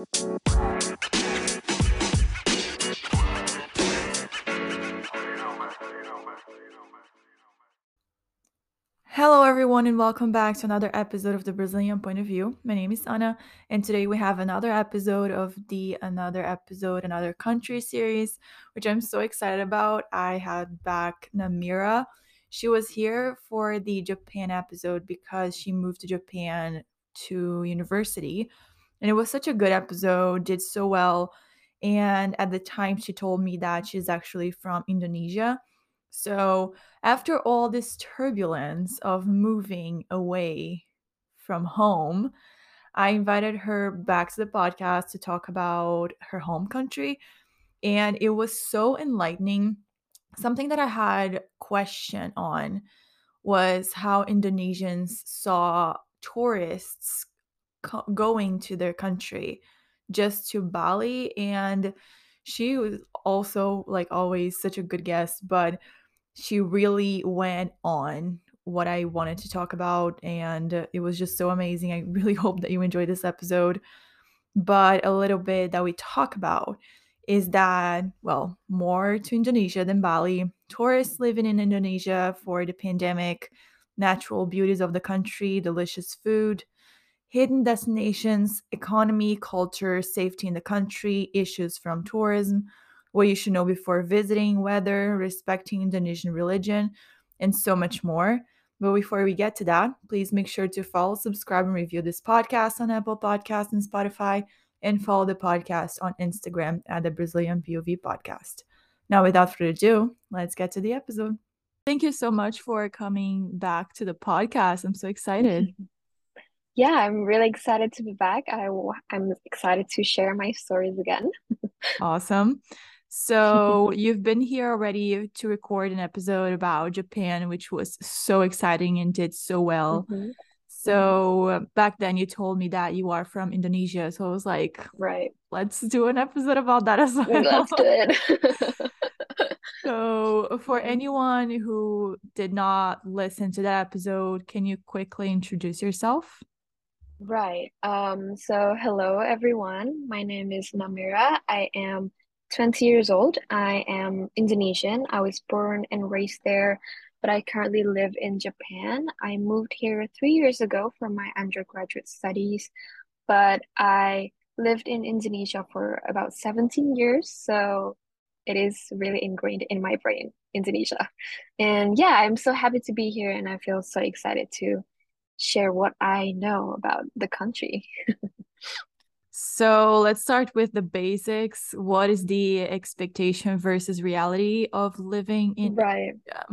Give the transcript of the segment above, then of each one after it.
Hello, everyone, and welcome back to another episode of the Brazilian Point of View. My name is Anna, and today we have another episode of the Another Episode, Another Country series, which I'm so excited about. I had back Namira. She was here for the Japan episode because she moved to Japan to university, and it was such a good episode, did so well. And at the time, she told me that she's actually from Indonesia. So, after all this turbulence of moving away from home, I invited her back to the podcast to talk about her home country. And it was so enlightening. Something that I had question on was how Indonesians saw tourists co- going to their country just to Bali and she was also like always such a good guest but she really went on what I wanted to talk about, and it was just so amazing. I really hope that you enjoyed this episode. But a little bit that we talk about is that, well, more to Indonesia than Bali. Tourists living in Indonesia for the pandemic, natural beauties of the country, delicious food, hidden destinations, economy, culture, safety in the country, issues from tourism, what you should know before visiting, weather, respecting Indonesian religion, and so much more. But before we get to that, please make sure to follow, subscribe, and review this podcast on Apple Podcasts and Spotify, and follow the podcast on Instagram at the Brazilian POV Podcast. Now, without further ado, let's get to the episode. Thank you so much for coming back to the podcast. I'm so excited. Yeah, I'm really excited to be back. I I'm excited to share my stories again. awesome. So you've been here already to record an episode about Japan, which was so exciting and did so well. Mm-hmm. So uh, back then you told me that you are from Indonesia. So I was like, right, let's do an episode about that as well. Let's do it. so for anyone who did not listen to that episode, can you quickly introduce yourself? Right. Um, so hello everyone. My name is Namira. I am 20 years old. I am Indonesian. I was born and raised there, but I currently live in Japan. I moved here three years ago for my undergraduate studies, but I lived in Indonesia for about 17 years. So it is really ingrained in my brain, Indonesia. And yeah, I'm so happy to be here and I feel so excited to share what I know about the country. so let's start with the basics. What is the expectation versus reality of living in right? Yeah.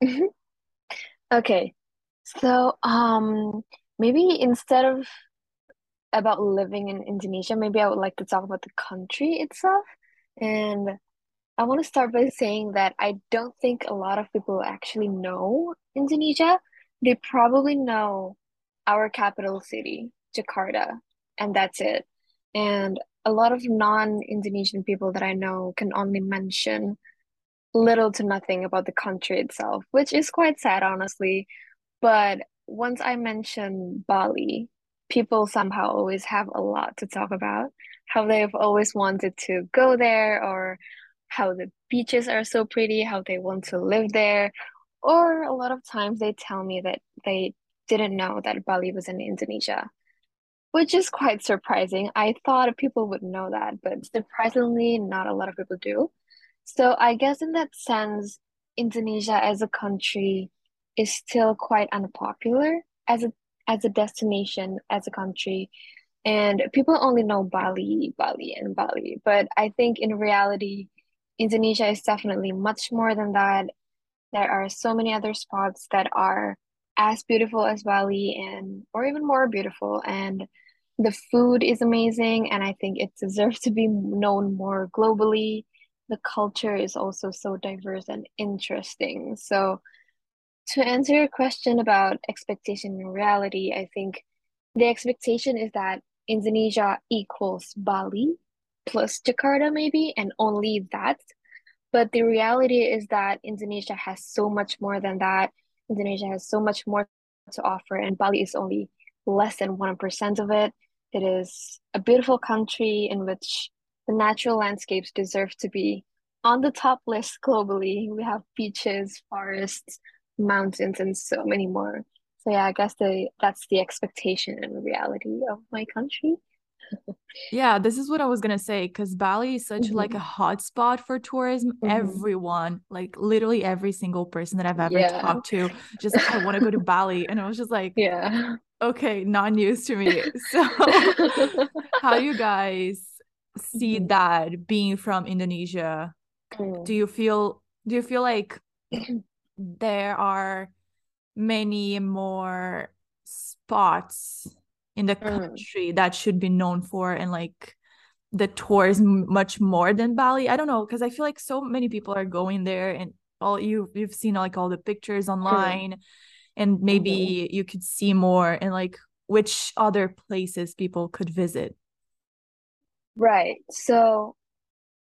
okay, so um, maybe instead of about living in Indonesia, maybe I would like to talk about the country itself. And I want to start by saying that I don't think a lot of people actually know Indonesia they probably know our capital city, Jakarta, and that's it. And a lot of non-Indonesian people that I know can only mention little to nothing about the country itself, which is quite sad, honestly. But once I mention Bali, people somehow always have a lot to talk about, how they've always wanted to go there, or how the beaches are so pretty, how they want to live there, or a lot of times they tell me that they didn't know that Bali was in Indonesia, which is quite surprising. I thought people would know that, but surprisingly, not a lot of people do. So I guess in that sense, Indonesia as a country is still quite unpopular as a as a destination, as a country. And people only know Bali, Bali, and Bali. But I think in reality, Indonesia is definitely much more than that there are so many other spots that are as beautiful as Bali and or even more beautiful and the food is amazing and I think it deserves to be known more globally. The culture is also so diverse and interesting. So to answer your question about expectation and reality, I think the expectation is that Indonesia equals Bali plus Jakarta maybe and only that but the reality is that Indonesia has so much more than that. Indonesia has so much more to offer, and Bali is only less than 1% of it. It is a beautiful country in which the natural landscapes deserve to be on the top list globally. We have beaches, forests, mountains, and so many more. So yeah, I guess the that's the expectation and reality of my country. Yeah, this is what I was gonna say because Bali is such like a Mhm. hot spot for tourism. Mhm. Everyone, like literally every single person that I've ever Yeah. talked to, just like I want to go to Bali, and I was just like, Yeah. okay, not news to me. So, how you guys see Mhm. that being from Indonesia? Do Mm. you feel do you feel like there are many more spots in the Mm. country that should be known for and like the tourism much more than Bali. I don't know because I feel like so many people are going there and all you you've seen like all the pictures Mm. online and Mhm. maybe you could see more and like which other places people could visit. Right. So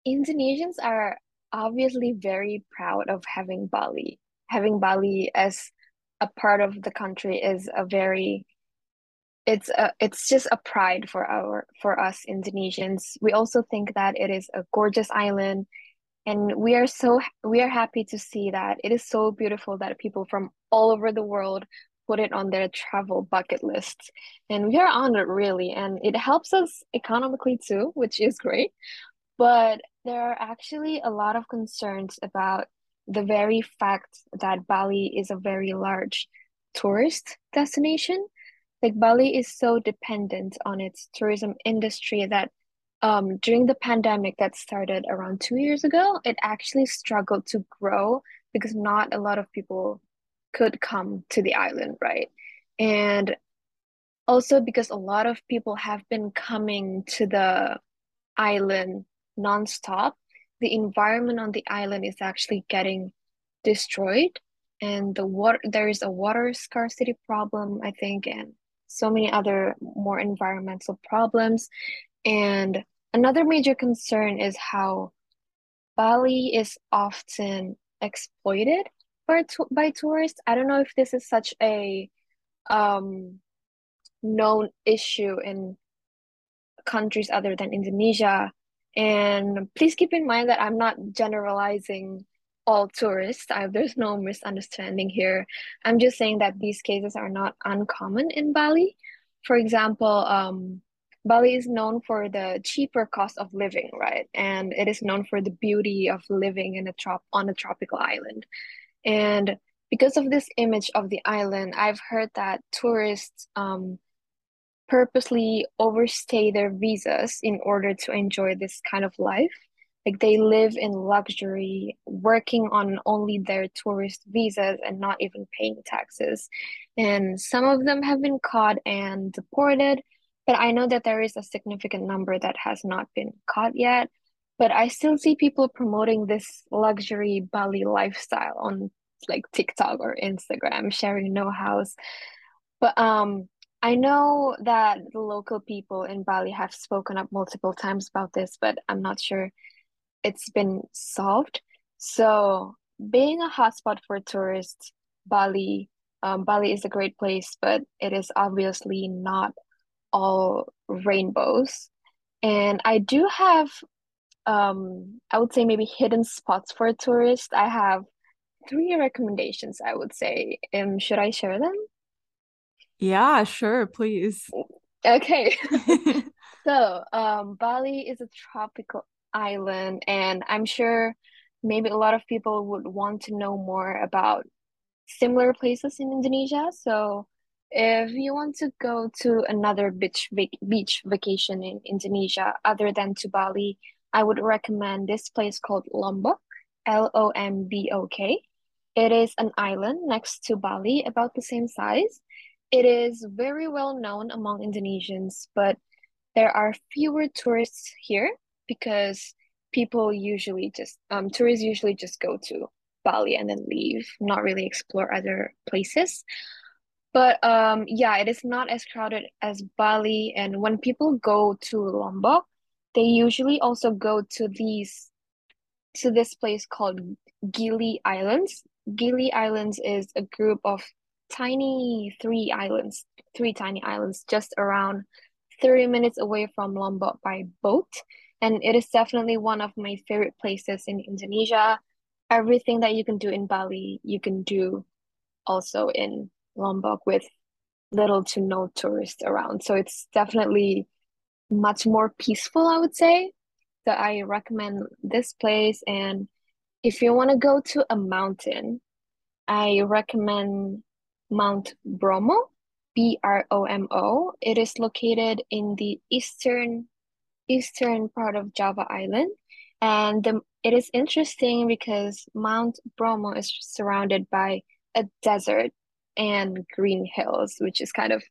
Indonesians are obviously very proud of having Bali. Having Bali as a part of the country is a very it's a it's just a pride for our for us Indonesians. We also think that it is a gorgeous island and we are so we are happy to see that it is so beautiful that people from all over the world put it on their travel bucket lists. And we are honored really, and it helps us economically too, which is great. But there are actually a lot of concerns about the very fact that Bali is a very large tourist destination. Like Bali is so dependent on its tourism industry that um, during the pandemic that started around two years ago, it actually struggled to grow because not a lot of people could come to the island, right? And also because a lot of people have been coming to the island nonstop, the environment on the island is actually getting destroyed. And the water, there is a water scarcity problem, I think, and so many other more environmental problems. And another major concern is how Bali is often exploited by, by tourists. I don't know if this is such a um, known issue in countries other than Indonesia. And please keep in mind that I'm not generalizing all tourists. I, there's no misunderstanding here. I'm just saying that these cases are not uncommon in Bali. For example, um, Bali is known for the cheaper cost of living, right? And it is known for the beauty of living in a trop on a tropical island. And because of this image of the island, I've heard that tourists um, purposely overstay their visas in order to enjoy this kind of life. Like they live in luxury, working on only their tourist visas and not even paying taxes. And some of them have been caught and deported, but I know that there is a significant number that has not been caught yet. But I still see people promoting this luxury Bali lifestyle on like TikTok or Instagram, sharing no house But um, I know that the local people in Bali have spoken up multiple times about this, but I'm not sure it's been solved. So, being a hotspot for tourists, Bali, um, Bali is a great place, but it is obviously not all rainbows. And I do have, um, I would say maybe hidden spots for tourists. I have three recommendations, I would say. Um, should I share them? Yeah, sure, please. Okay. So, um, Bali is a tropical island, and I'm sure maybe a lot of people would want to know more about similar places in Indonesia. So, if you want to go to another beach beach vacation in Indonesia other than to Bali, I would recommend this place called Lombok, L-O-M-B-O-K. It is an island next to Bali, about the same size. It is very well known among Indonesians, but there are fewer tourists here because people usually just um tourists usually just go to Bali and then leave, not really explore other places. But um yeah, it is not as crowded as Bali and when people go to Lombok, they usually also go to these to this place called Gili Islands. Gili Islands is a group of tiny three islands, three tiny islands just around 30 minutes away from Lombok by boat. And it is definitely one of my favorite places in Indonesia. Everything that you can do in Bali, you can do also in Lombok with little to no tourists around. So it's definitely much more peaceful, I would say. So I recommend this place. And if you want to go to a mountain, I recommend Mount Bromo, B R O M O. It is located in the eastern eastern part of Java Island. And the, it is interesting because Mount Bromo is surrounded by a desert and green hills, which is kind of,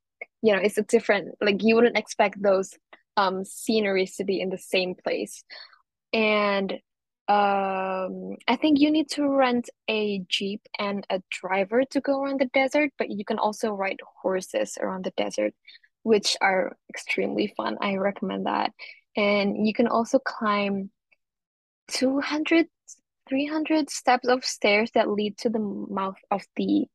you know, it's a different, like you wouldn't expect those um sceneries to be in the same place. And um I think you need to rent a jeep and a driver to go around the desert, but you can also ride horses around the desert, which are extremely fun. I recommend that. And you can also climb 200 300 steps of stairs that lead to the mouth of the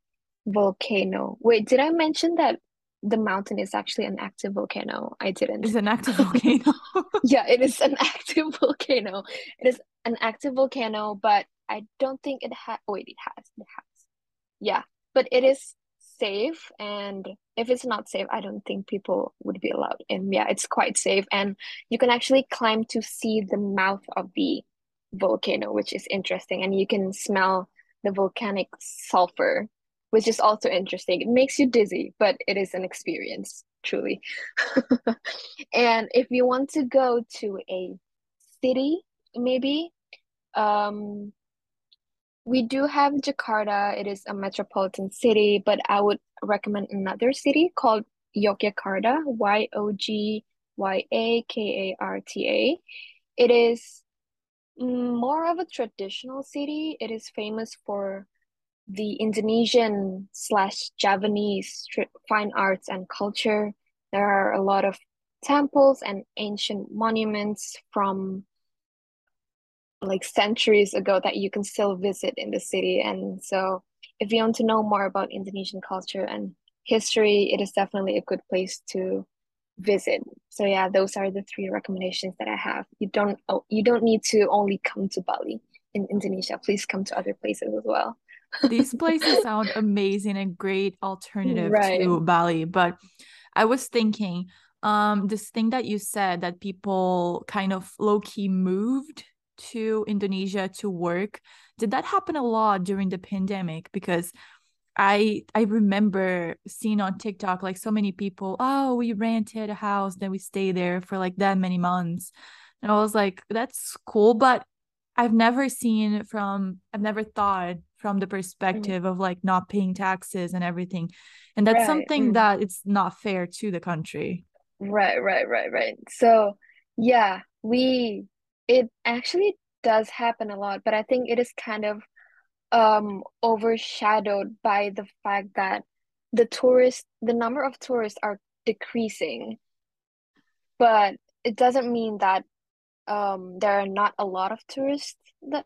volcano. Wait, did I mention that the mountain is actually an active volcano? I didn't. It's an active volcano. yeah, it is an active volcano. It is an active volcano, but I don't think it has. Wait, it has. It has. Yeah, but it is safe. And if it's not safe, I don't think people would be allowed in. Yeah, it's quite safe. And you can actually climb to see the mouth of the volcano, which is interesting. And you can smell the volcanic sulfur, which is also interesting. It makes you dizzy, but it is an experience, truly. and if you want to go to a city, maybe, um, we do have Jakarta. It is a metropolitan city, but I would recommend another city called Yogyakarta, Y O G Y A K A R T A. It is more of a traditional city. It is famous for the Indonesian slash Javanese fine arts and culture. There are a lot of temples and ancient monuments from like centuries ago that you can still visit in the city. And so, if you want to know more about Indonesian culture and history, it is definitely a good place to visit. So yeah, those are the three recommendations that I have. You don't oh, you don't need to only come to Bali in Indonesia. Please come to other places as well. These places sound amazing and great alternative right. to Bali, but I was thinking um this thing that you said that people kind of low key moved to Indonesia to work. Did that happen a lot during the pandemic because I I remember seeing on TikTok like so many people, oh, we rented a house, then we stay there for like that many months. And I was like, that's cool, but I've never seen from I've never thought from the mm. perspective mm. of like not paying taxes and everything. And that's right. something mm. that it's not fair to the country. Right, right, right, right. So yeah, we it actually does happen a lot, but I think it is kind of um overshadowed by the fact that the tourists the number of tourists are decreasing. But it doesn't mean that um there are not a lot of tourists that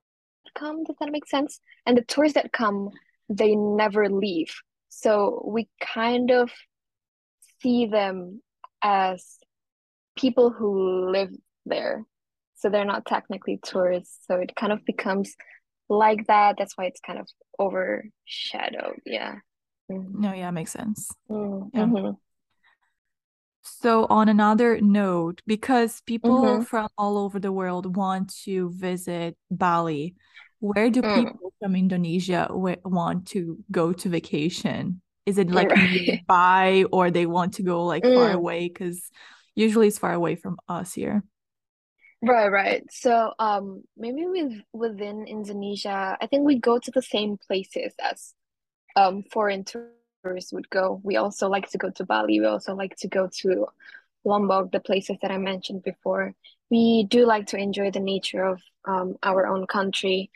come. Does that make sense? And the tourists that come they never leave. So we kind of see them as people who live there so they're not technically tourists so it kind of becomes like that. That's why it's kind of overshadowed. Yeah. Mm-hmm. No, yeah, makes sense. Mm-hmm. Yeah. So, on another note, because people mm-hmm. from all over the world want to visit Bali, where do mm. people from Indonesia want to go to vacation? Is it like right. nearby or they want to go like mm. far away? Because usually it's far away from us here. Right, right. So, um, maybe with within Indonesia, I think we go to the same places as um foreign tourists would go. We also like to go to Bali. We also like to go to Lombok, the places that I mentioned before. We do like to enjoy the nature of um our own country.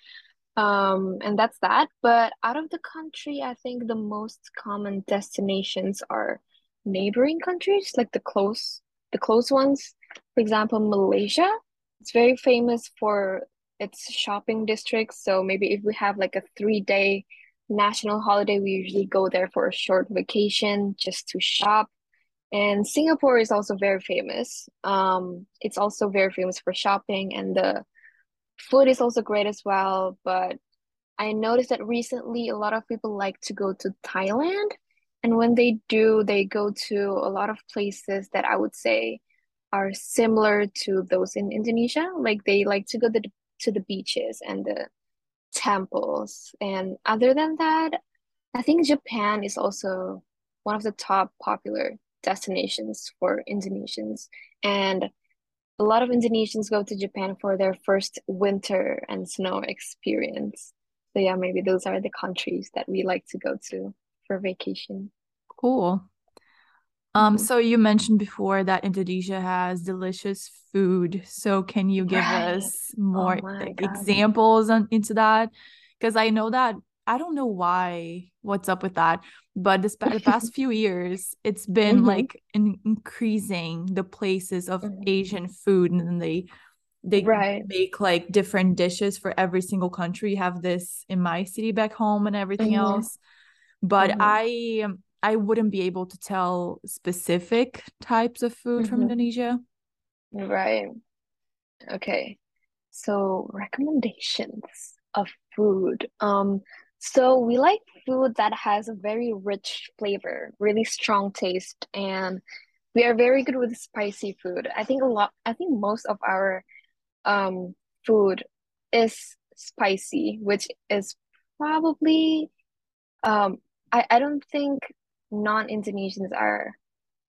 Um, and that's that. But out of the country, I think the most common destinations are neighboring countries, like the close the close ones. For example, Malaysia it's very famous for its shopping districts. So maybe if we have like a three day national holiday, we usually go there for a short vacation just to shop. And Singapore is also very famous. Um, it's also very famous for shopping, and the food is also great as well. But I noticed that recently a lot of people like to go to Thailand, and when they do, they go to a lot of places that I would say are similar to those in Indonesia. Like they like to go to the, to the beaches and the temples. And other than that, I think Japan is also one of the top popular destinations for Indonesians. And a lot of Indonesians go to Japan for their first winter and snow experience. So yeah, maybe those are the countries that we like to go to for vacation. Cool. Um, Mhm. so you mentioned before that Indonesia has delicious food. So can you give Right. us Oh more God. examples on into that? Because I know that I don't know why, what's up with that, but this the past few years, it's been hmm like in increasing the places of hmm Asian food, and then they they Right. make like different dishes for every single country. You have this in my city back home and everything hmm else but hmm I I wouldn't be able to tell specific types of food from hmm Indonesia. Right. Okay. So recommendations of food. Um, so we like food that has a very rich flavor, really strong taste, and we are very good with spicy food. I think a lot, I think most of our um food is spicy, which is probably um I, I don't think non-Indonesians are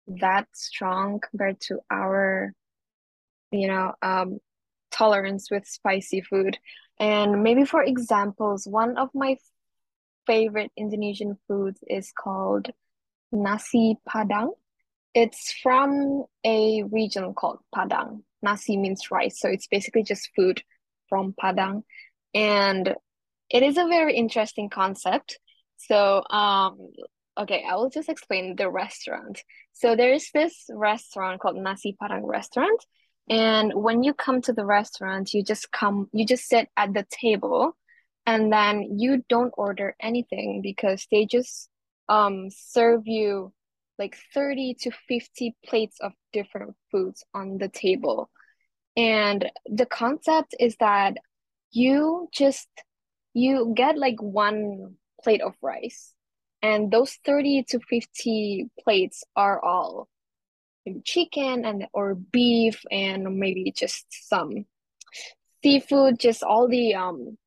that strong compared to our you know, um, tolerance with spicy food. And maybe for examples, one of my favorite Indonesian foods is called nasi padang. It's from a region called Padang. Nasi means rice, so it's basically just food from Padang. And it is a very interesting concept. So, um, okay, I will just explain the restaurant. So there is this restaurant called Nasi Padang Restaurant, and when you come to the restaurant, you just come, you just sit at the table, and then you don't order anything because they just um serve you like 30 to 50 plates of different foods on the table. And the concept is that you just you get like one plate of rice and those 30 to 50 plates are all chicken and or beef and maybe just some seafood just all the um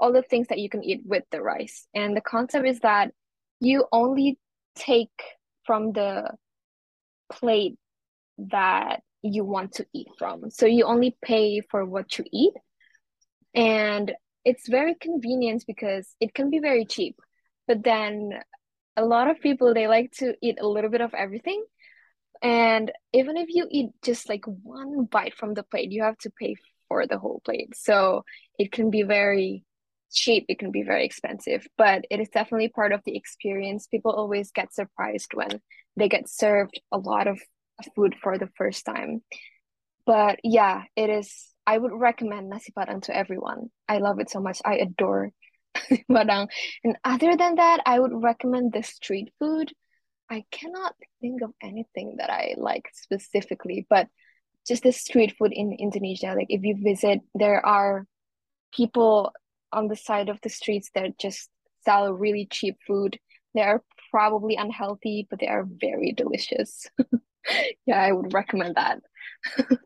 all the things that you can eat with the rice. And the concept is that you only take from the plate that you want to eat from. So you only pay for what you eat. And it's very convenient because it can be very cheap but then a lot of people they like to eat a little bit of everything and even if you eat just like one bite from the plate you have to pay for the whole plate so it can be very cheap it can be very expensive but it is definitely part of the experience people always get surprised when they get served a lot of food for the first time but yeah, it is. I would recommend nasi padang to everyone. I love it so much. I adore And other than that, I would recommend the street food. I cannot think of anything that I like specifically, but just the street food in Indonesia. Like if you visit, there are people on the side of the streets that just sell really cheap food. They are probably unhealthy, but they are very delicious. Yeah, I would recommend that.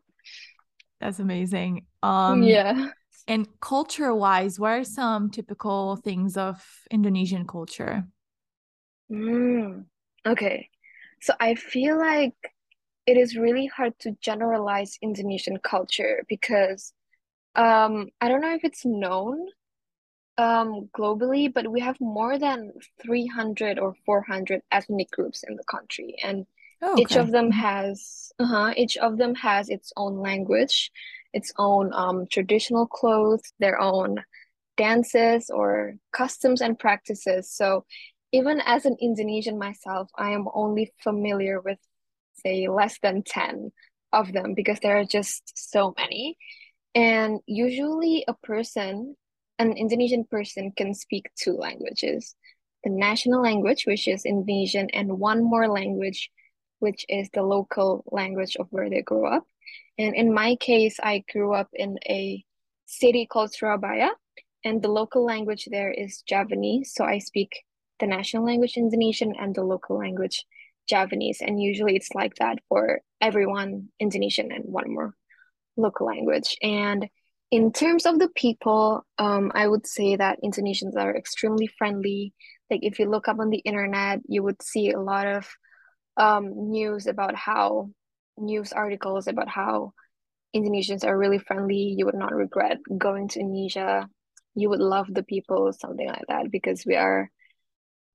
That's amazing. Um, Yeah. And culture wise, what are some typical things of Indonesian culture? Mm, okay. So I feel like it is really hard to generalize Indonesian culture because um I don't know if it's known um globally, but we have more than 300 or 400 ethnic groups in the country and Oh, each of them Mhm. has uh-huh, each of them has its own language, its own um traditional clothes, their own dances or customs and practices. So even as an Indonesian myself, I am only familiar with, say, less than 10 of them because there are just so many. And usually a person, an Indonesian person can speak two languages. The national language, which is Indonesian, and one more language, which is the local language of where they grew up. And in my case, I grew up in a city called Surabaya, and the local language there is Javanese. So I speak the national language Indonesian and the local language Javanese. And usually it's like that for everyone Indonesian and one more local language. And in terms of the people, um, I would say that Indonesians are extremely friendly. Like if you look up on the internet, you would see a lot of um, news about how news articles about how Indonesians are really friendly. You would not regret going to Indonesia. You would love the people, something like that, because we are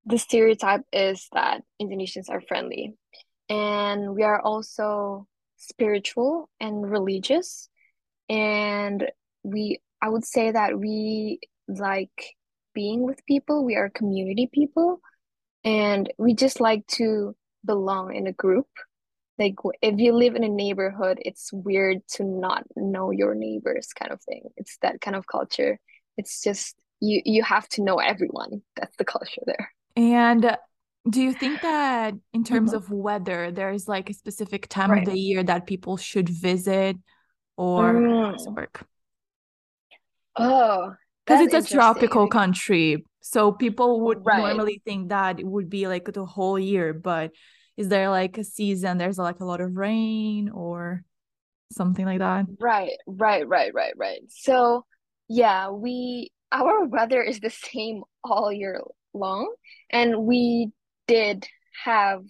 the stereotype is that Indonesians are friendly. And we are also spiritual and religious. And we I would say that we like being with people. We are community people. And we just like to belong in a group. Like if you live in a neighborhood, it's weird to not know your neighbors kind of thing. It's that kind of culture. It's just you you have to know everyone. That's the culture there. And do you think that in terms mm-hmm. of weather, there's like a specific time right. of the year that people should visit or mm. work? Oh, because it's a tropical country. So people would right. normally think that it would be like the whole year, but is there like a season there's like a lot of rain or something like that? Right right right right right. So yeah we our weather is the same all year long and we did have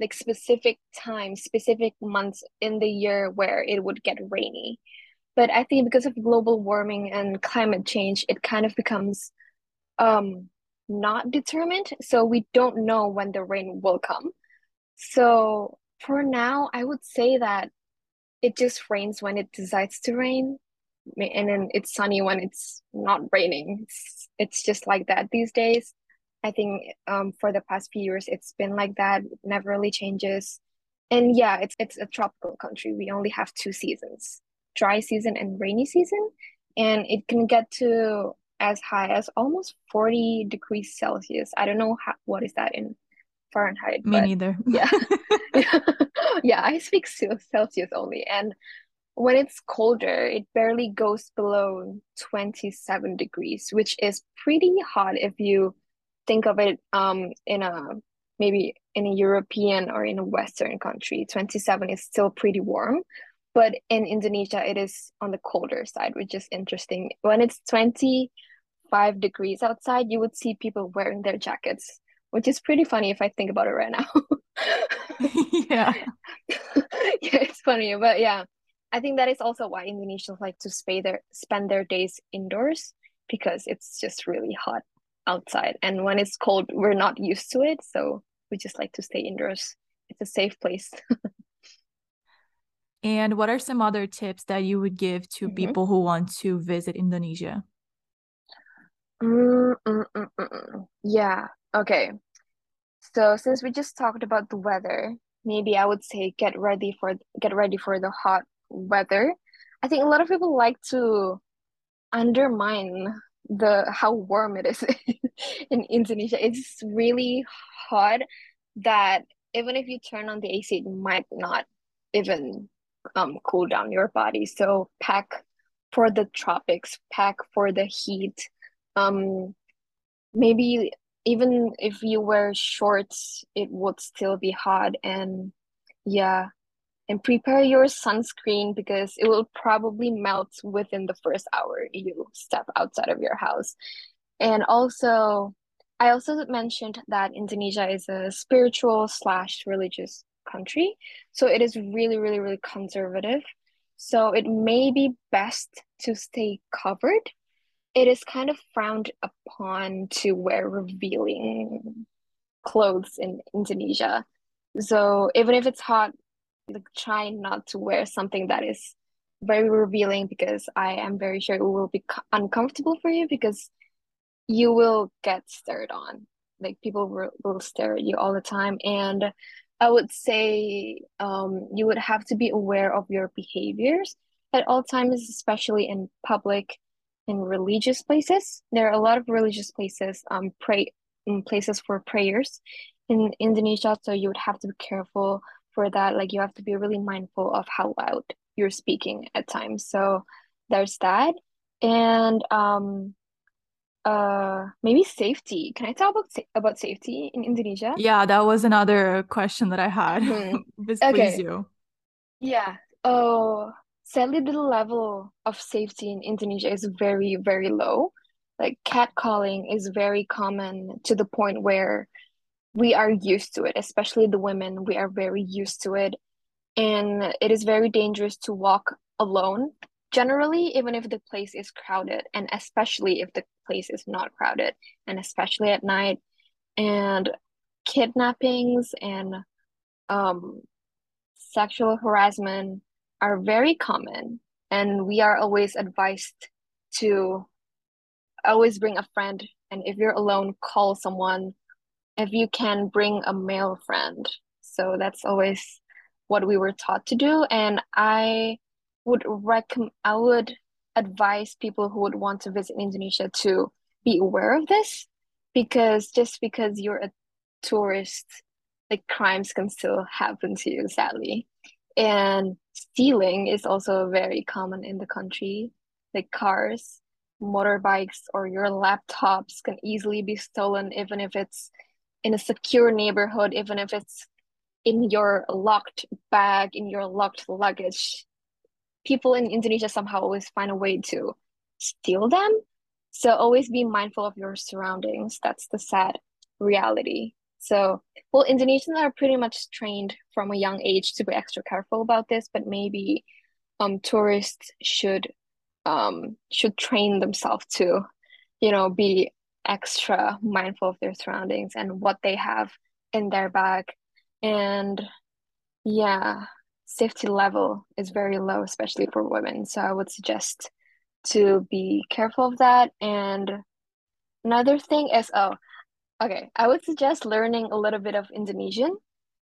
like specific times specific months in the year where it would get rainy. But i think because of global warming and climate change it kind of becomes um not determined so we don't know when the rain will come so for now, I would say that it just rains when it decides to rain, and then it's sunny when it's not raining. It's, it's just like that these days. I think um, for the past few years, it's been like that. It never really changes. And yeah, it's it's a tropical country. We only have two seasons: dry season and rainy season, and it can get to as high as almost 40 degrees Celsius. I don't know how, what is that in Fahrenheit. Me neither. yeah. yeah, I speak Celsius only. And when it's colder, it barely goes below 27 degrees, which is pretty hot if you think of it um in a maybe in a European or in a Western country. 27 is still pretty warm. But in Indonesia, it is on the colder side, which is interesting. When it's 25 degrees outside, you would see people wearing their jackets which is pretty funny if I think about it right now. yeah. yeah, it's funny, but yeah. I think that is also why Indonesians like to spend their spend their days indoors because it's just really hot outside. And when it's cold, we're not used to it, so we just like to stay indoors. It's a safe place. and what are some other tips that you would give to mm-hmm. people who want to visit Indonesia? Mm, mm, mm, mm, yeah. Okay. So since we just talked about the weather, maybe I would say get ready for get ready for the hot weather. I think a lot of people like to undermine the how warm it is in Indonesia. It's really hot that even if you turn on the AC, it might not even um cool down your body. So pack for the tropics, pack for the heat. Um maybe even if you wear shorts, it would still be hot. And yeah, and prepare your sunscreen because it will probably melt within the first hour you step outside of your house. And also, I also mentioned that Indonesia is a spiritual slash religious country. So it is really, really, really conservative. So it may be best to stay covered it is kind of frowned upon to wear revealing clothes in Indonesia. So even if it's hot, like try not to wear something that is very revealing because I am very sure it will be uncomfortable for you because you will get stared on. Like people will, will stare at you all the time. And I would say um, you would have to be aware of your behaviors at all times, especially in public in religious places. There are a lot of religious places, um, pray places for prayers in Indonesia. So you would have to be careful for that. Like you have to be really mindful of how loud you're speaking at times. So there's that. And um uh maybe safety. Can I talk about sa about safety in Indonesia? Yeah, that was another question that I had. Mhm. This Okay. please you. Yeah. Oh, sadly, the level of safety in Indonesia is very, very low. Like catcalling is very common to the point where we are used to it, especially the women. We are very used to it. And it is very dangerous to walk alone, generally, even if the place is crowded, and especially if the place is not crowded, and especially at night. And kidnappings and um sexual harassment are very common, and we are always advised to always bring a friend. And if you're alone, call someone. If you can, bring a male friend. So that's always what we were taught to do. And I would recommend, I would advise people who would want to visit Indonesia to be aware of this because just because you're a tourist, like crimes can still happen to you, sadly. And stealing is also very common in the country. Like cars, motorbikes, or your laptops can easily be stolen, even if it's in a secure neighborhood, even if it's in your locked bag, in your locked luggage. People in Indonesia somehow always find a way to steal them. So always be mindful of your surroundings. That's the sad reality. So, well, Indonesians are pretty much trained from a young age to be extra careful about this, but maybe um tourists should um should train themselves to, you know, be extra mindful of their surroundings and what they have in their bag. And yeah, safety level is very low, especially for women. So I would suggest to be careful of that. And another thing is, oh, Okay, I would suggest learning a little bit of Indonesian.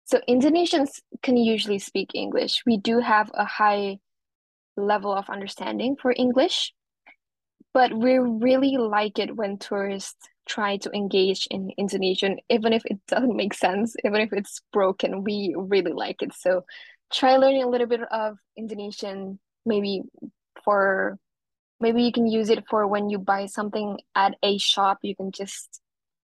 So Indonesians can usually speak English. We do have a high level of understanding for English, but we really like it when tourists try to engage in Indonesian, even if it doesn't make sense, even if it's broken, we really like it. So try learning a little bit of Indonesian, maybe for maybe you can use it for when you buy something at a shop, you can just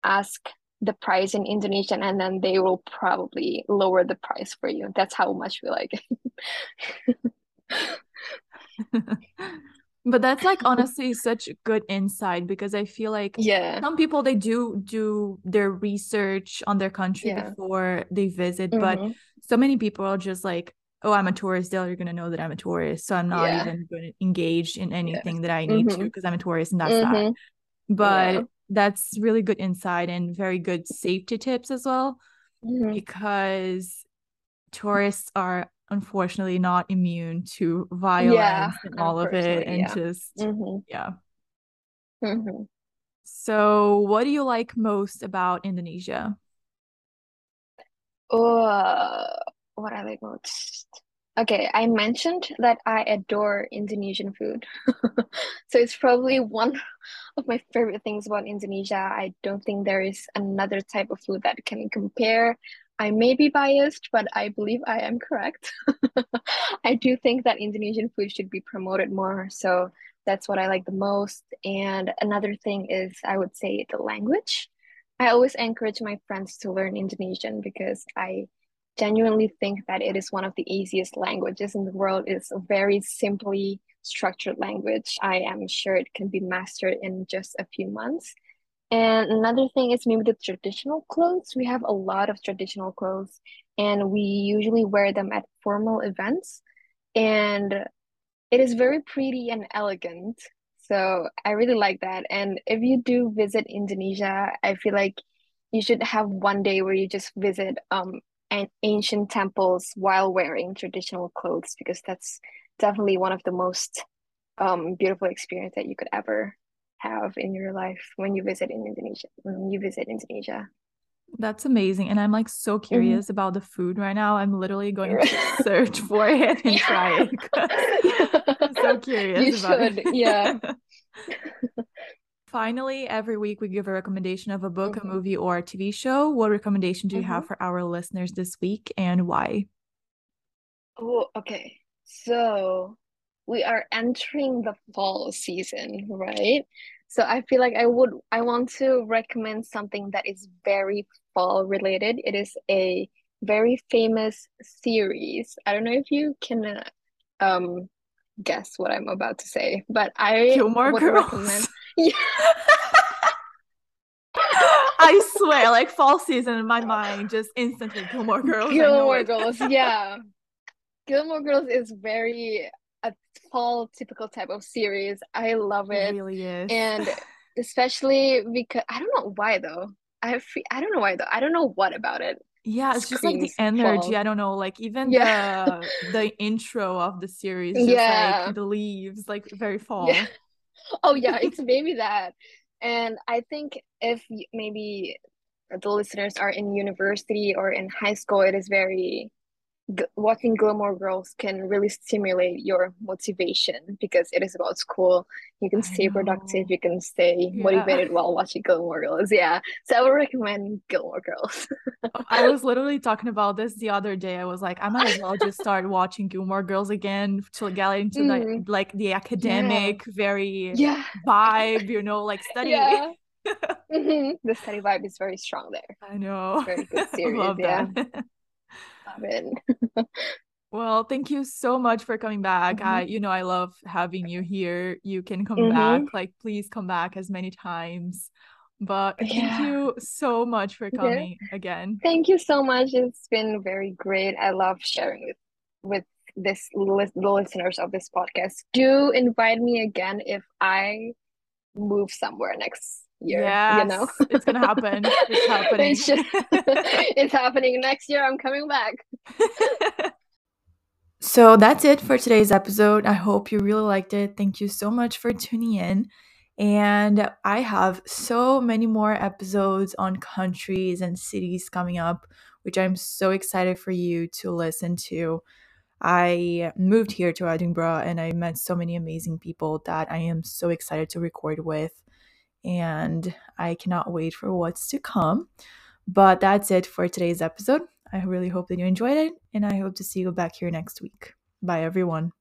ask the price in Indonesian and then they will probably lower the price for you. That's how much we like it. But that's like honestly such good insight because I feel like Yeah. some people they do do their research on their country Yeah. before they visit, but hmm so many people are just like, oh, I'm a tourist. They're gonna know that I'm a tourist, so I'm not Yeah. even going to engage in Yeah. anything that I need to hmm because I'm a tourist and that's that. but Yeah. That's really good insight and very good safety tips as well hmm because tourists are unfortunately not immune to Yeah, violence and all of it and yeah. just hmm yeah. hmm So, what do you like most about Indonesia? Oh, what I like most. Okay, I mentioned that I adore Indonesian food. So it's probably one of my favorite things about Indonesia. I don't think there is another type of food that can compare. I may be biased, but I believe I am correct. I do think that Indonesian food should be promoted more. So that's what I like the most. And another thing is, I would say the language. I always encourage my friends to learn Indonesian because I genuinely think that it is one of the easiest languages in the world. It's a very simply structured language. I am sure it can be mastered in just a few months. And another thing is maybe the traditional clothes. We have a lot of traditional clothes, and we usually wear them at formal events. And it is very pretty and elegant. So I really like that. And if you do visit Indonesia, I feel like you should have one day where you just visit um an ancient temples while wearing traditional clothes because that's definitely one of the most um beautiful experience that you could ever have in your life when you visit in Indonesia, when you visit Indonesia. That's amazing. And I'm like so Mhm. curious about the food right now. I'm literally going to search for it and try it. I'm so You curious about should, yeah. Finally, every week we give a recommendation of a book, a Mhm. movie, or a TV show. What recommendation do you have Mhm. for our listeners this week and why? Oh, okay. So we are entering the fall season, right? So I feel like I would I want to recommend something that is very fall related. It is a very famous series. I don't know if you can uh, um guess what I'm about to say, but I Gilmore would recommend Girls. yeah, I swear, like fall season in my mind, just instantly Gilmore Girls. Gilmore. Girls. Yeah. Gilmore Girls is very a fall typical type of series. I love It it. really is. And especially because I don't know why though. I I don't know why though. I don't know what about it Yeah, it's just like the energy. fall. I don't know, like even Yeah. the the intro of the series, just like Yeah. the leaves, like very Yeah. fall. Oh yeah, it's maybe that. And I think if maybe the listeners are in university or in high school, it is very g- watching Gilmore Girls can really stimulate your motivation because it is about school. You can stay productive, you can stay Yeah. motivated while watching Gilmore Girls. Yeah. So I would recommend Gilmore Girls. I was literally talking about this the other day. I was like, I might as well just start watching Gilmore Girls again to get into the Mm, like the yeah. academic, very Yeah. vibe, you know, like study. Yeah. hmm The study vibe is very strong there. I know. Very good series. Yeah. That. Love it. Well, thank you so much for coming back. I, hmm you know, I love having you here. You can come hmm back. Like, please come back as many times. But thank Yeah. you so much for Yeah. coming again. Thank you so much. It's been very great. I love sharing with with this the listeners of this podcast. Do invite me again if I move somewhere next year, Yeah, you know? It's gonna happen. It's happening. It's just it's happening next year. I'm coming back. So that's it for today's episode. I hope you really liked it. Thank you so much for tuning in. And I have so many more episodes on countries and cities coming up, which I'm so excited for you to listen to. I moved here to Edinburgh and I met so many amazing people that I am so excited to record with. And I cannot wait for what's to come. But that's it for today's episode. I really hope that you enjoyed it, and I hope to see you back here next week. Bye, everyone.